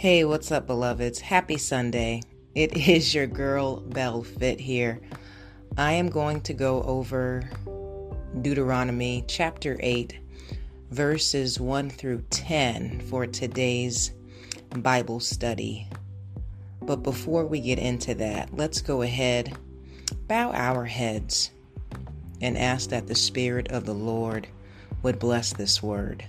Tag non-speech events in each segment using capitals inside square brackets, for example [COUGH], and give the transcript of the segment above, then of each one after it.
Hey, what's up, beloveds? Happy Sunday. It [LAUGHS] is your girl, Bell Fit, here. I am going to go over Deuteronomy chapter 8, verses 1 through 10 for today's Bible study. But before we get into that, let's go ahead, bow our heads, and ask that the Spirit of the Lord would bless this word.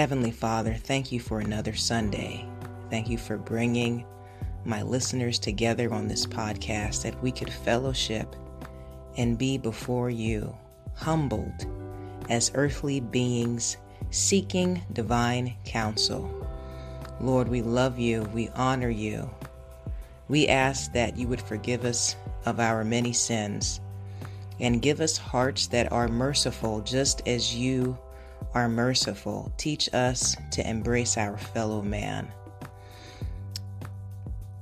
Heavenly Father, thank you for another Sunday. Thank you for bringing my listeners together on this podcast that we could fellowship and be before you, humbled as earthly beings seeking divine counsel. Lord, we love you, we honor you. We ask that you would forgive us of our many sins and give us hearts that are merciful just as you are merciful. Teach us to embrace our fellow man.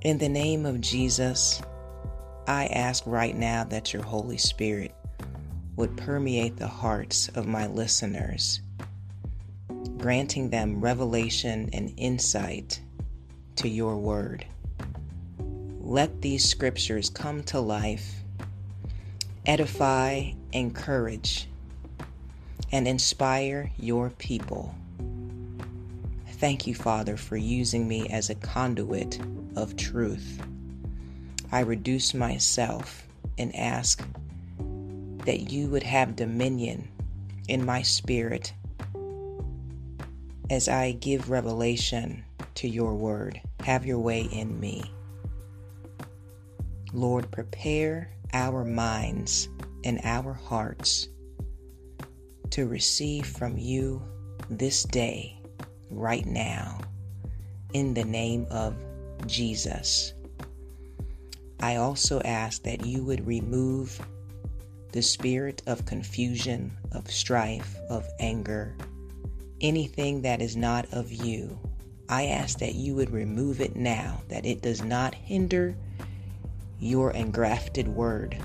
In the name of Jesus, I ask right now that your Holy Spirit would permeate the hearts of my listeners, granting them revelation and insight to your word. Let these scriptures come to life, edify, encourage, and inspire your people. Thank you, Father, for using me as a conduit of truth. I reduce myself and ask that you would have dominion in my spirit as I give revelation to your word. Have your way in me. Lord, prepare our minds and our hearts to receive from you this day, right now, in the name of Jesus. I also ask that you would remove the spirit of confusion, of strife, of anger, anything that is not of you. I ask that you would remove it now, that it does not hinder your engrafted word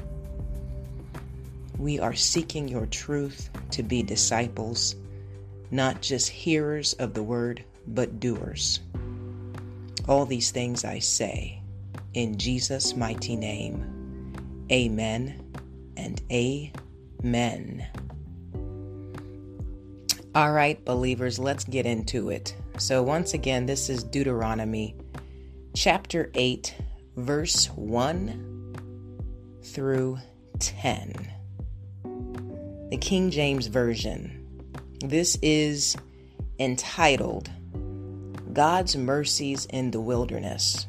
we are seeking your truth to be disciples, not just hearers of the word, but doers. All these things I say in Jesus' mighty name. Amen and amen. All right, believers, let's get into it. So, once again, this is Deuteronomy chapter 8, verse 1 through 10 the King James Version. This is entitled God's Mercies in the Wilderness.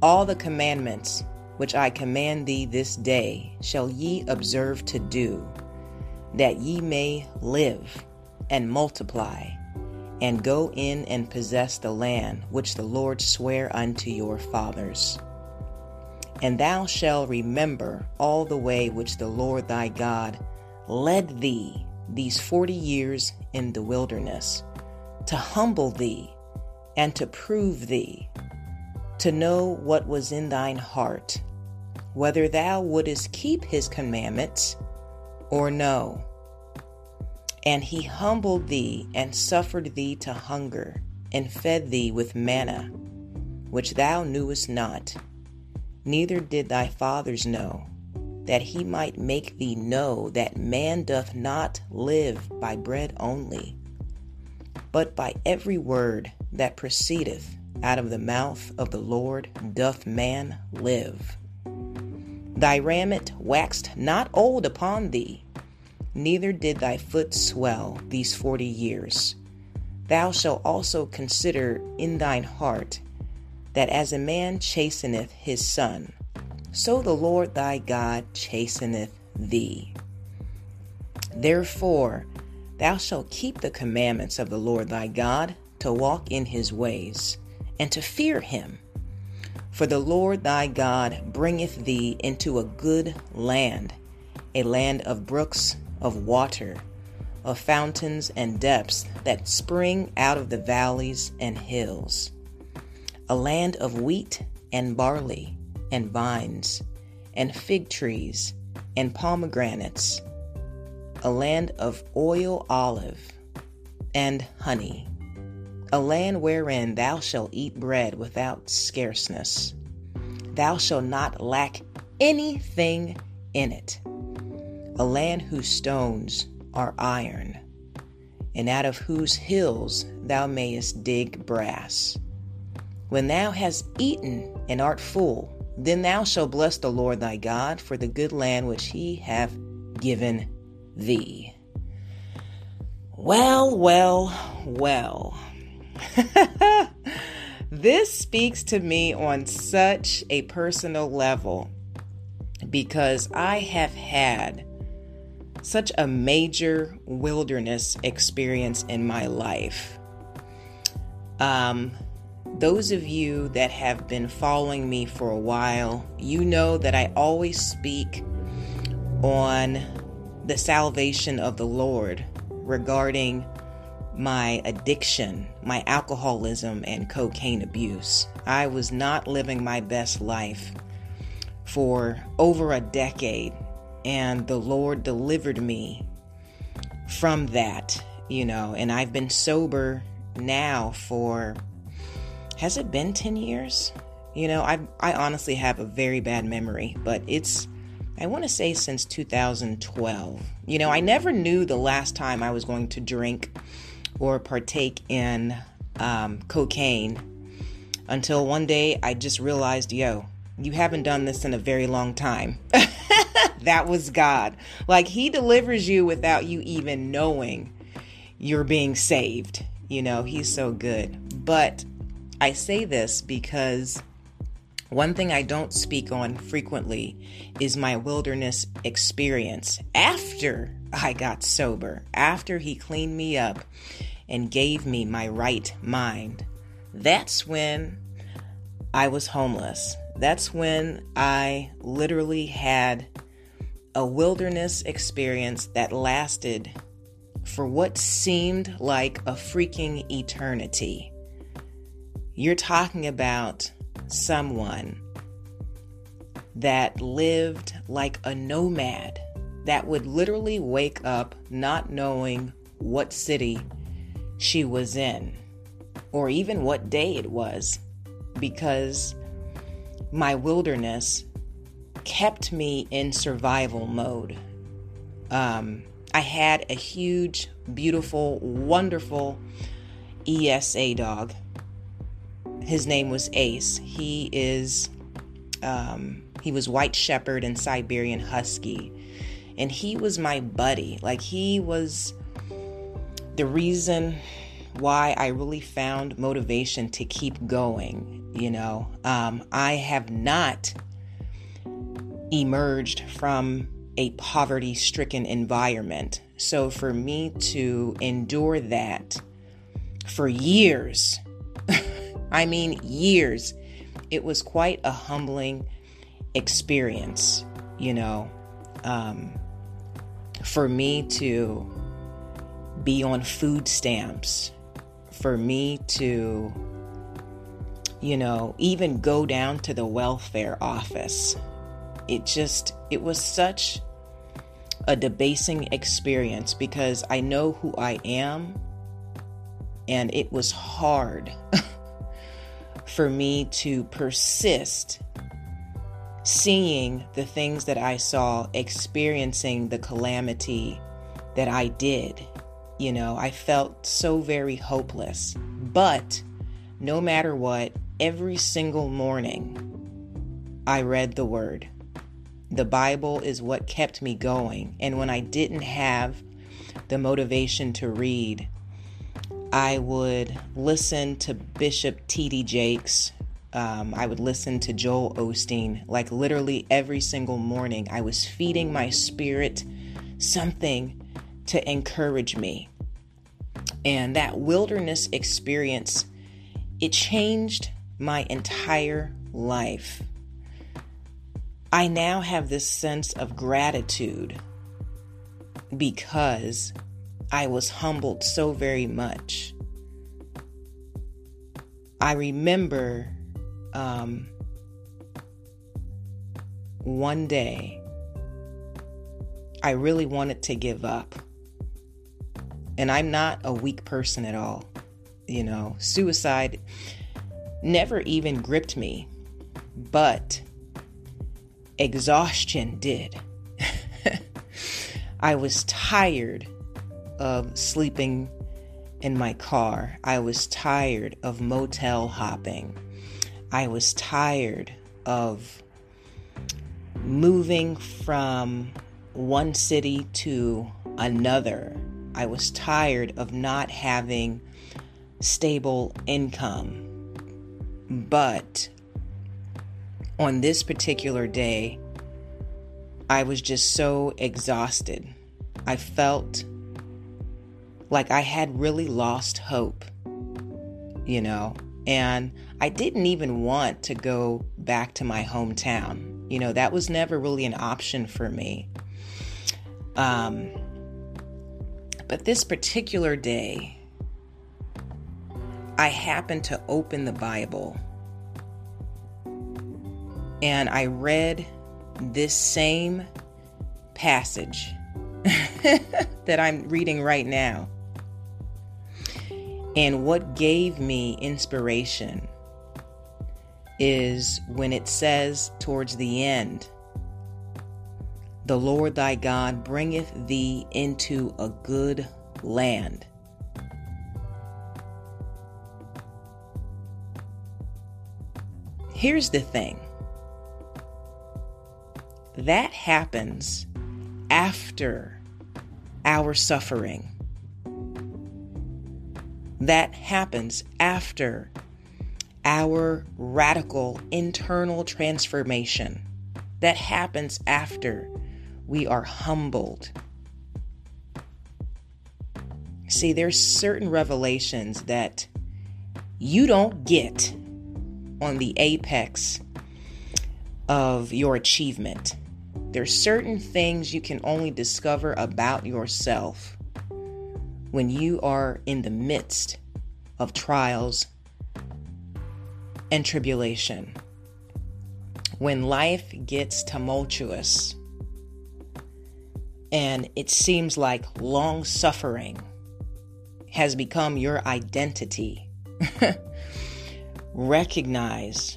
All the commandments which I command thee this day shall ye observe to do, that ye may live and multiply, and go in and possess the land which the Lord sware unto your fathers. And thou shalt remember all the way which the Lord thy God led thee these forty years in the wilderness, to humble thee and to prove thee, to know what was in thine heart, whether thou wouldest keep his commandments or no. And he humbled thee and suffered thee to hunger, and fed thee with manna, which thou knewest not neither did thy fathers know, that he might make thee know that man doth not live by bread only, but by every word that proceedeth out of the mouth of the Lord doth man live. Thy raiment waxed not old upon thee, neither did thy foot swell these forty years. Thou shalt also consider in thine heart that as a man chasteneth his son, so the Lord thy God chasteneth thee. Therefore, thou shalt keep the commandments of the Lord thy God, to walk in his ways, and to fear him. For the Lord thy God bringeth thee into a good land, a land of brooks, of water, of fountains and depths that spring out of the valleys and hills a land of wheat and barley and vines and fig trees and pomegranates, a land of oil olive and honey, a land wherein thou shalt eat bread without scarceness. Thou shalt not lack anything in it, a land whose stones are iron, and out of whose hills thou mayest dig brass. When thou hast eaten and art full, then thou shalt bless the Lord thy God for the good land which he hath given thee. Well, well, well. [LAUGHS] this speaks to me on such a personal level because I have had such a major wilderness experience in my life. Um, those of you that have been following me for a while, you know that I always speak on the salvation of the Lord regarding my addiction, my alcoholism, and cocaine abuse. I was not living my best life for over a decade, and the Lord delivered me from that, you know, and I've been sober now for has it been 10 years? You know, I I honestly have a very bad memory, but it's I want to say since 2012. You know, I never knew the last time I was going to drink or partake in um, cocaine until one day I just realized, yo, you haven't done this in a very long time. [LAUGHS] that was God. Like, He delivers you without you even knowing you're being saved. You know, He's so good. But I say this because one thing I don't speak on frequently is my wilderness experience after I got sober, after he cleaned me up and gave me my right mind. That's when I was homeless. That's when I literally had a wilderness experience that lasted for what seemed like a freaking eternity. You're talking about someone that lived like a nomad, that would literally wake up not knowing what city she was in or even what day it was because my wilderness kept me in survival mode. Um, I had a huge, beautiful, wonderful ESA dog his name was Ace. He is um, he was white shepherd and Siberian husky, and he was my buddy. Like he was the reason why I really found motivation to keep going. You know, um, I have not emerged from a poverty stricken environment. So for me to endure that for years I mean, years. It was quite a humbling experience, you know, um, for me to be on food stamps, for me to, you know, even go down to the welfare office. It just, it was such a debasing experience because I know who I am and it was hard. [LAUGHS] for me to persist seeing the things that I saw, experiencing the calamity that I did. You know, I felt so very hopeless. But no matter what, every single morning I read the Word. The Bible is what kept me going. And when I didn't have the motivation to read, I would listen to Bishop T.D. Jakes. Um, I would listen to Joel Osteen. Like literally every single morning, I was feeding my spirit something to encourage me. And that wilderness experience, it changed my entire life. I now have this sense of gratitude because I was humbled so very much. I remember um, one day I really wanted to give up. And I'm not a weak person at all. You know, suicide never even gripped me, but exhaustion did. [LAUGHS] I was tired of sleeping in my car. I was tired of motel hopping. I was tired of moving from one city to another. I was tired of not having stable income. But on this particular day, I was just so exhausted. I felt like I had really lost hope, you know, and I didn't even want to go back to my hometown. You know, that was never really an option for me. Um, but this particular day, I happened to open the Bible and I read this same passage [LAUGHS] that I'm reading right now. And what gave me inspiration is when it says towards the end, The Lord thy God bringeth thee into a good land. Here's the thing that happens after our suffering. That happens after our radical internal transformation. That happens after we are humbled. See, there's certain revelations that you don't get on the apex of your achievement. There's certain things you can only discover about yourself when you are in the midst of trials and tribulation. When life gets tumultuous and it seems like long suffering has become your identity, [LAUGHS] recognize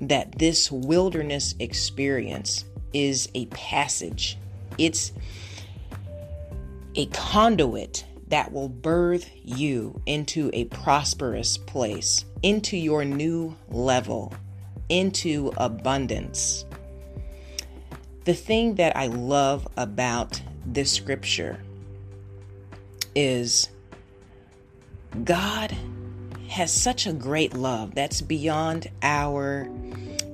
that this wilderness experience is a passage. It's a conduit that will birth you into a prosperous place, into your new level, into abundance. The thing that I love about this scripture is God has such a great love that's beyond our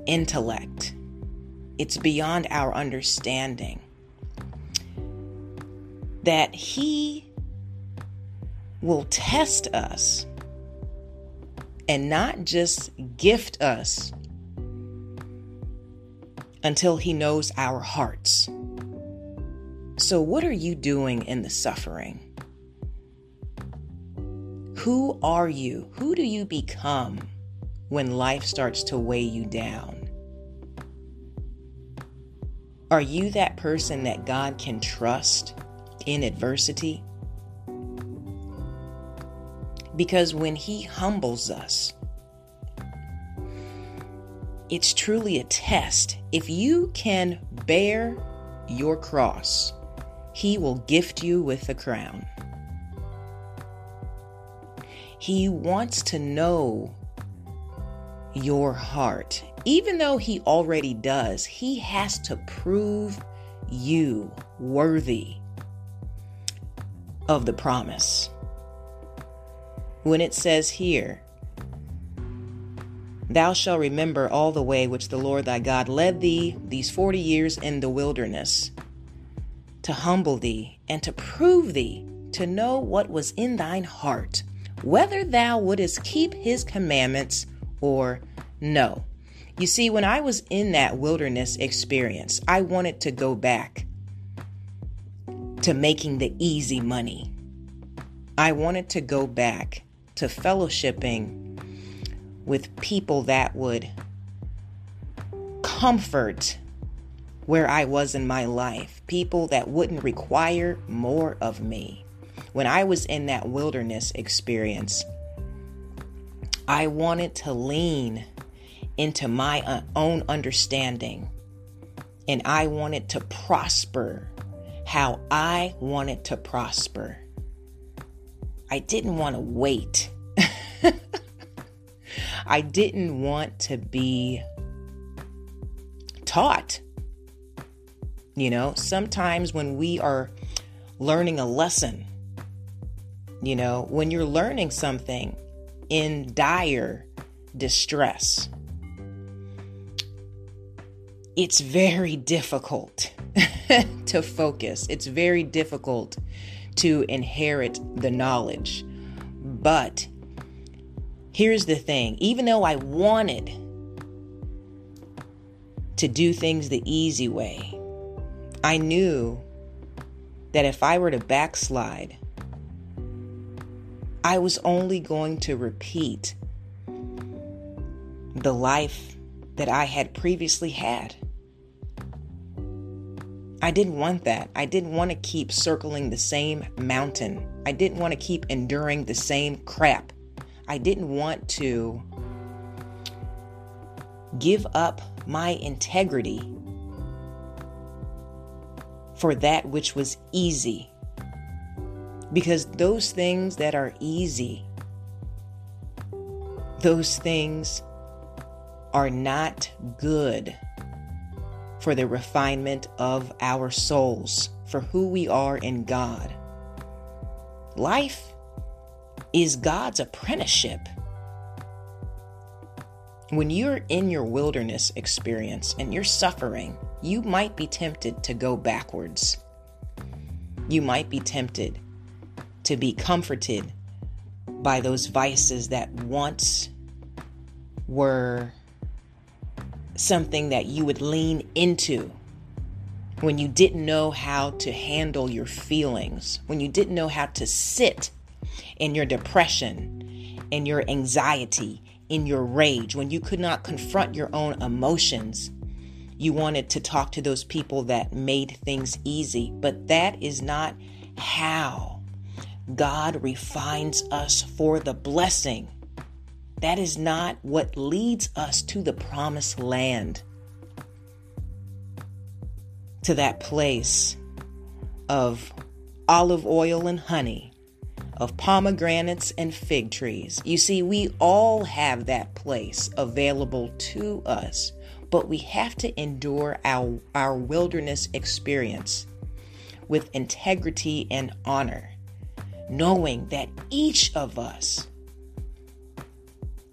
intellect. It's beyond our understanding. That He will test us and not just gift us until He knows our hearts. So, what are you doing in the suffering? Who are you? Who do you become when life starts to weigh you down? Are you that person that God can trust in adversity? Because when He humbles us, it's truly a test. If you can bear your cross, He will gift you with a crown. He wants to know your heart. Even though He already does, He has to prove you worthy of the promise. When it says here, Thou shalt remember all the way which the Lord thy God led thee these forty years in the wilderness, to humble thee and to prove thee, to know what was in thine heart, whether thou wouldest keep his commandments or no. You see, when I was in that wilderness experience, I wanted to go back to making the easy money. I wanted to go back to fellowshipping with people that would comfort where I was in my life, people that wouldn't require more of me. When I was in that wilderness experience, I wanted to lean into my uh, own understanding and I wanted to prosper how I wanted to prosper. I didn't want to wait. [LAUGHS] I didn't want to be taught. You know, sometimes when we are learning a lesson, you know, when you're learning something in dire distress, it's very difficult [LAUGHS] to focus. It's very difficult to inherit the knowledge. But here's the thing even though I wanted to do things the easy way, I knew that if I were to backslide, I was only going to repeat the life that I had previously had. I didn't want that. I didn't want to keep circling the same mountain. I didn't want to keep enduring the same crap. I didn't want to give up my integrity for that which was easy. Because those things that are easy, those things are not good for the refinement of our souls, for who we are in God. Life is God's apprenticeship. When you're in your wilderness experience and you're suffering, you might be tempted to go backwards. You might be tempted to be comforted by those vices that once were something that you would lean into when you didn't know how to handle your feelings, when you didn't know how to sit in your depression, in your anxiety, in your rage, when you could not confront your own emotions. You wanted to talk to those people that made things easy, but that is not how God refines us for the blessing. That is not what leads us to the promised land, to that place of olive oil and honey, of pomegranates and fig trees. You see, we all have that place available to us, but we have to endure our, our wilderness experience with integrity and honor, knowing that each of us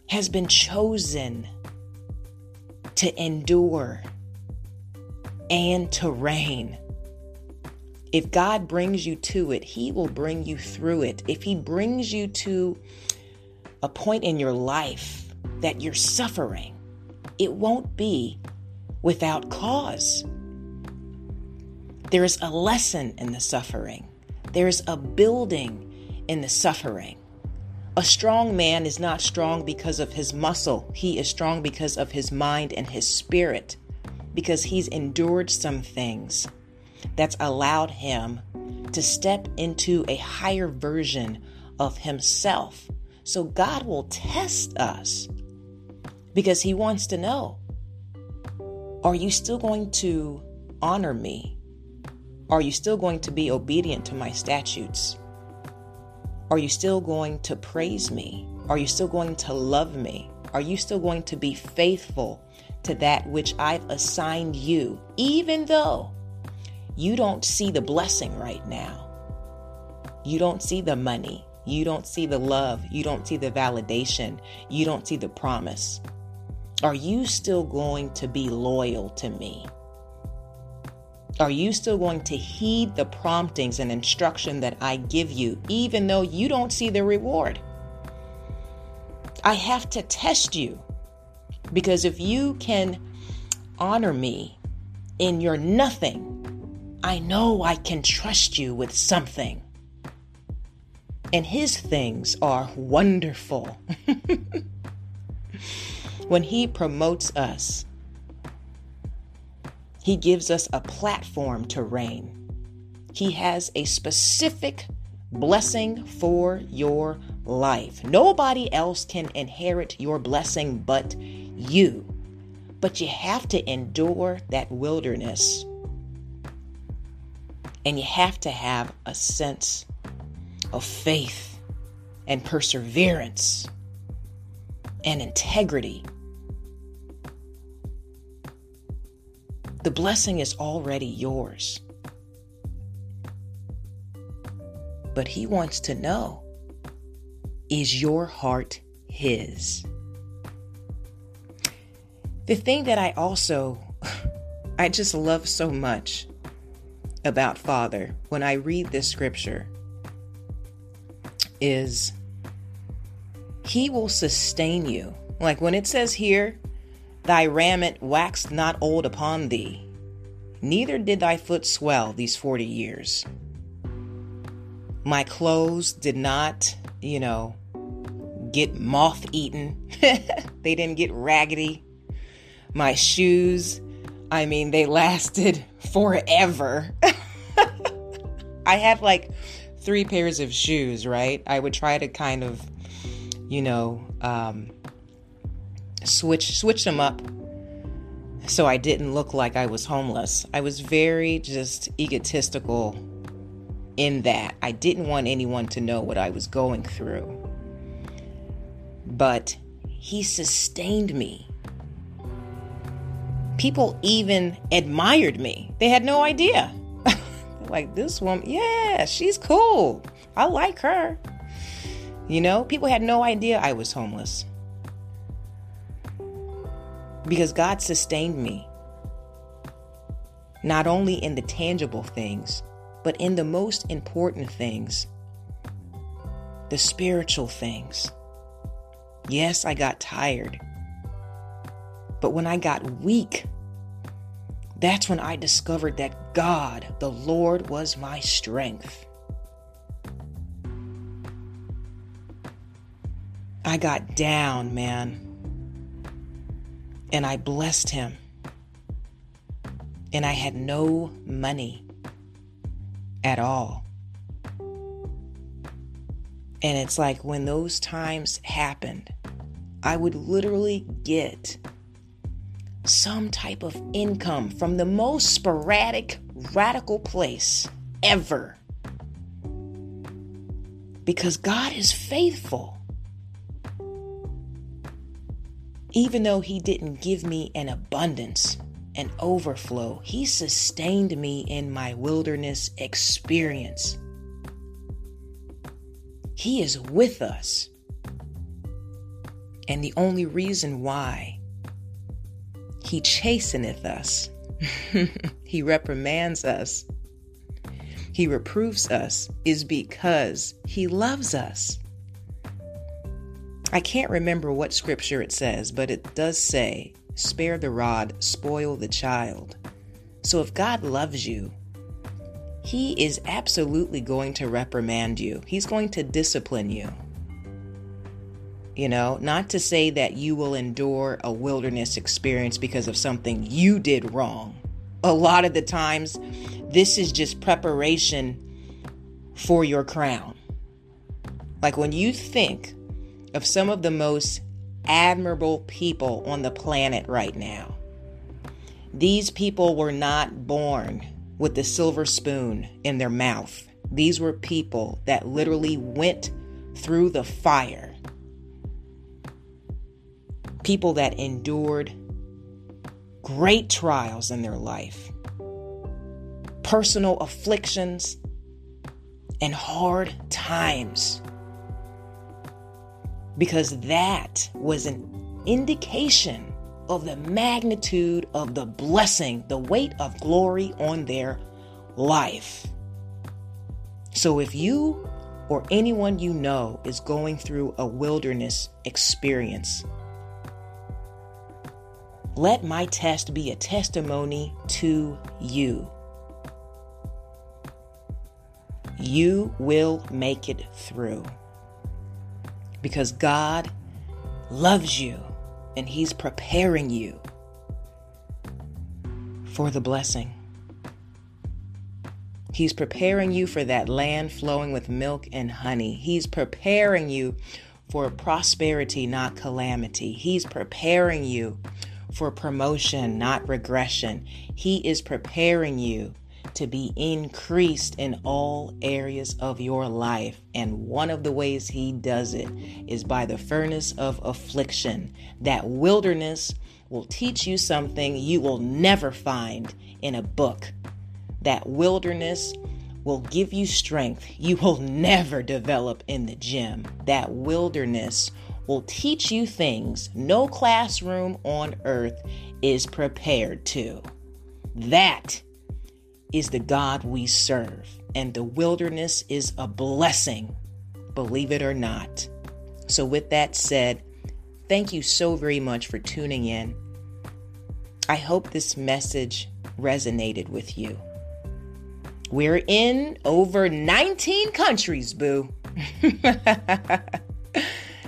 has been chosen to endure and to reign. If God brings you to it, He will bring you through it. If He brings you to a point in your life that you're suffering, it won't be without cause. There is a lesson in the suffering, there is a building in the suffering. A strong man is not strong because of his muscle. He is strong because of his mind and his spirit, because he's endured some things that's allowed him to step into a higher version of himself. So God will test us because he wants to know are you still going to honor me? Are you still going to be obedient to my statutes? Are you still going to praise me? Are you still going to love me? Are you still going to be faithful to that which I've assigned you, even though you don't see the blessing right now? You don't see the money. You don't see the love. You don't see the validation. You don't see the promise. Are you still going to be loyal to me? Are you still going to heed the promptings and instruction that I give you, even though you don't see the reward? I have to test you because if you can honor me in your nothing, I know I can trust you with something. And his things are wonderful. [LAUGHS] when he promotes us, He gives us a platform to reign. He has a specific blessing for your life. Nobody else can inherit your blessing but you. But you have to endure that wilderness. And you have to have a sense of faith and perseverance and integrity. The blessing is already yours. But He wants to know is your heart His? The thing that I also, [LAUGHS] I just love so much about Father when I read this scripture is He will sustain you. Like when it says here, Thy raiment waxed not old upon thee, neither did thy foot swell these forty years. My clothes did not, you know, get moth eaten. [LAUGHS] they didn't get raggedy. My shoes, I mean, they lasted [LAUGHS] forever. [LAUGHS] I had like three pairs of shoes, right? I would try to kind of, you know, um, switch switch them up so I didn't look like I was homeless. I was very just egotistical in that. I didn't want anyone to know what I was going through. But he sustained me. People even admired me. They had no idea. [LAUGHS] like, this woman, yeah, she's cool. I like her. You know, people had no idea I was homeless. Because God sustained me. Not only in the tangible things, but in the most important things, the spiritual things. Yes, I got tired. But when I got weak, that's when I discovered that God, the Lord, was my strength. I got down, man. And I blessed him. And I had no money at all. And it's like when those times happened, I would literally get some type of income from the most sporadic, radical place ever. Because God is faithful. Even though He didn't give me an abundance, an overflow, He sustained me in my wilderness experience. He is with us. And the only reason why he chasteneth us, [LAUGHS] he reprimands us, he reproves us, is because he loves us. I can't remember what scripture it says, but it does say, Spare the rod, spoil the child. So if God loves you, he is absolutely going to reprimand you. He's going to discipline you. You know, not to say that you will endure a wilderness experience because of something you did wrong. A lot of the times, this is just preparation for your crown. Like when you think of some of the most admirable people on the planet right now, these people were not born with the silver spoon in their mouth. These were people that literally went through the fire. People that endured great trials in their life, personal afflictions, and hard times. Because that was an indication of the magnitude of the blessing, the weight of glory on their life. So if you or anyone you know is going through a wilderness experience, let my test be a testimony to you. You will make it through because God loves you and He's preparing you for the blessing. He's preparing you for that land flowing with milk and honey. He's preparing you for prosperity, not calamity. He's preparing you for promotion, not regression. He is preparing you to be increased in all areas of your life. And one of the ways He does it is by the furnace of affliction. That wilderness will teach you something you will never find in a book. That wilderness will give you strength you will never develop in the gym. That wilderness will teach you things no classroom on earth is prepared to. That is the God we serve, and the wilderness is a blessing, believe it or not. So, with that said, thank you so very much for tuning in. I hope this message resonated with you. We're in over 19 countries, boo. [LAUGHS]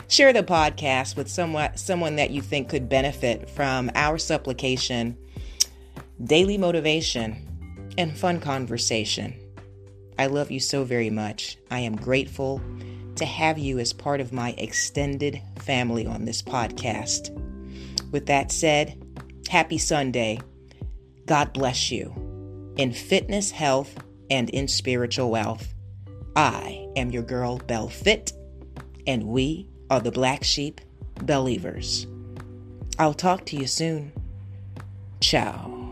Share the podcast with someone someone that you think could benefit from our supplication, daily motivation, and fun conversation. I love you so very much. I am grateful to have you as part of my extended family on this podcast. With that said, happy Sunday. God bless you. In fitness, health, and in spiritual wealth, I am your girl, Bell Fit, and we are the Black Sheep Believers. I'll talk to you soon. Ciao.